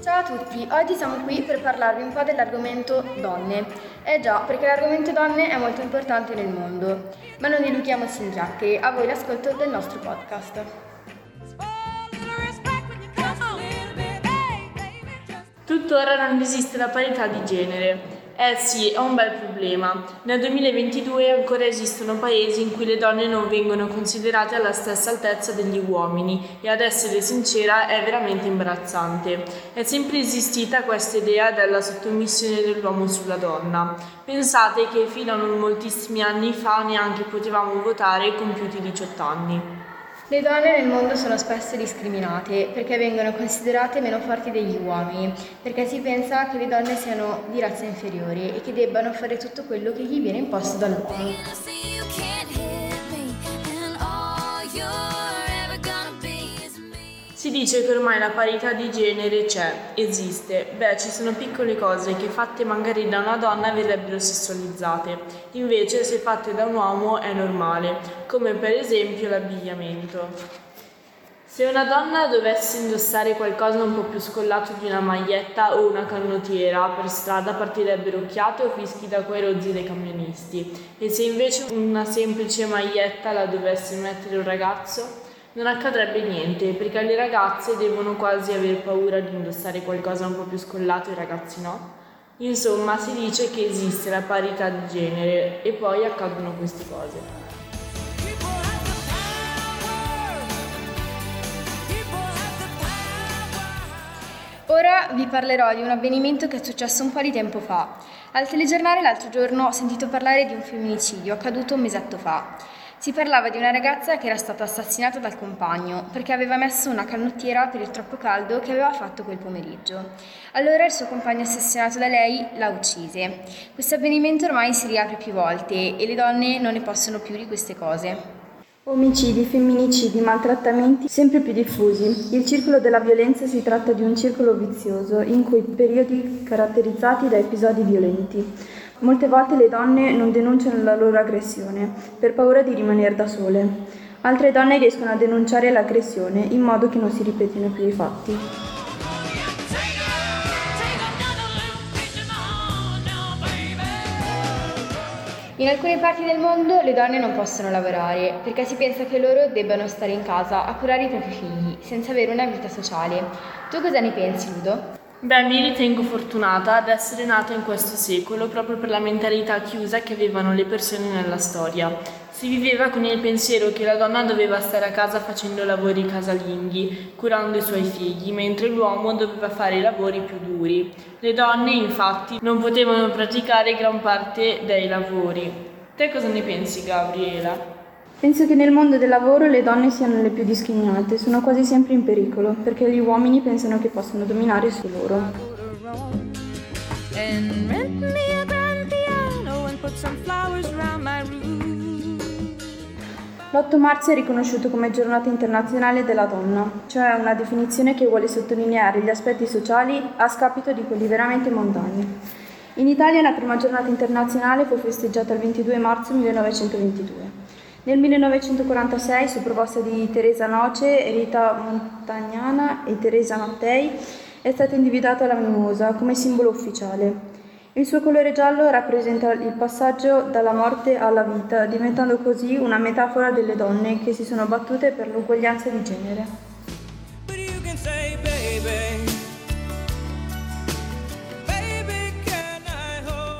Ciao a tutti, oggi siamo qui per parlarvi un po' dell'argomento donne. Eh già, perché l'argomento donne è molto importante nel mondo. Ma non dilughiamoci in chiacchiere, a voi l'ascolto del nostro podcast. Tuttora non esiste la parità di genere. Eh sì, è un bel problema. Nel 2022 ancora esistono paesi in cui le donne non vengono considerate alla stessa altezza degli uomini e ad essere sincera è veramente imbarazzante. È sempre esistita questa idea della sottomissione dell'uomo sulla donna. Pensate che fino a non moltissimi anni fa neanche potevamo votare compiuti 18 anni. Le donne nel mondo sono spesso discriminate perché vengono considerate meno forti degli uomini, perché si pensa che le donne siano di razza inferiore e che debbano fare tutto quello che gli viene imposto dall'uomo. Dice che ormai la parità di genere c'è, esiste. Beh, ci sono piccole cose che fatte magari da una donna verrebbero sessualizzate, invece se fatte da un uomo è normale, come per esempio l'abbigliamento. Se una donna dovesse indossare qualcosa un po' più scollato di una maglietta o una canottiera, per strada partirebbero occhiate o fischi da quei rozzi dei camionisti. E se invece una semplice maglietta la dovesse mettere un ragazzo, non accadrebbe niente, perché le ragazze devono quasi aver paura di indossare qualcosa un po' più scollato e i ragazzi no. Insomma, si dice che esiste la parità di genere e poi accadono queste cose. Ora vi parlerò di un avvenimento che è successo un po' di tempo fa. Al telegiornale l'altro giorno ho sentito parlare di un femminicidio accaduto un mesetto fa. Si parlava di una ragazza che era stata assassinata dal compagno perché aveva messo una canottiera per il troppo caldo che aveva fatto quel pomeriggio. Allora il suo compagno assassinato da lei la uccise. Questo avvenimento ormai si riapre più volte e le donne non ne possono più di queste cose. Omicidi, femminicidi, maltrattamenti sempre più diffusi. Il circolo della violenza si tratta di un circolo vizioso in cui periodi caratterizzati da episodi violenti. Molte volte le donne non denunciano la loro aggressione per paura di rimanere da sole. Altre donne riescono a denunciare l'aggressione in modo che non si ripetino più i fatti. In alcune parti del mondo le donne non possono lavorare perché si pensa che loro debbano stare in casa a curare i propri figli senza avere una vita sociale. Tu cosa ne pensi, Ludo? Beh, mi ritengo fortunata ad essere nata in questo secolo proprio per la mentalità chiusa che avevano le persone nella storia. Si viveva con il pensiero che la donna doveva stare a casa facendo lavori casalinghi, curando i suoi figli, mentre l'uomo doveva fare i lavori più duri. Le donne, infatti, non potevano praticare gran parte dei lavori. Te cosa ne pensi, Gabriela? Penso che nel mondo del lavoro le donne siano le più discriminate, sono quasi sempre in pericolo, perché gli uomini pensano che possono dominare su loro. L'8 marzo è riconosciuto come giornata internazionale della donna, cioè una definizione che vuole sottolineare gli aspetti sociali a scapito di quelli veramente mondani. In Italia la prima giornata internazionale fu festeggiata il 22 marzo 1922. Nel 1946, su proposta di Teresa Noce, Rita Montagnana e Teresa Mattei, è stata individuata la mimosa come simbolo ufficiale. Il suo colore giallo rappresenta il passaggio dalla morte alla vita, diventando così una metafora delle donne che si sono battute per l'uguaglianza di genere.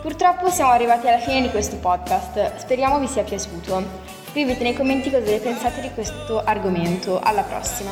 Purtroppo siamo arrivati alla fine di questo podcast, speriamo vi sia piaciuto. Scrivete nei commenti cosa ne pensate di questo argomento. Alla prossima!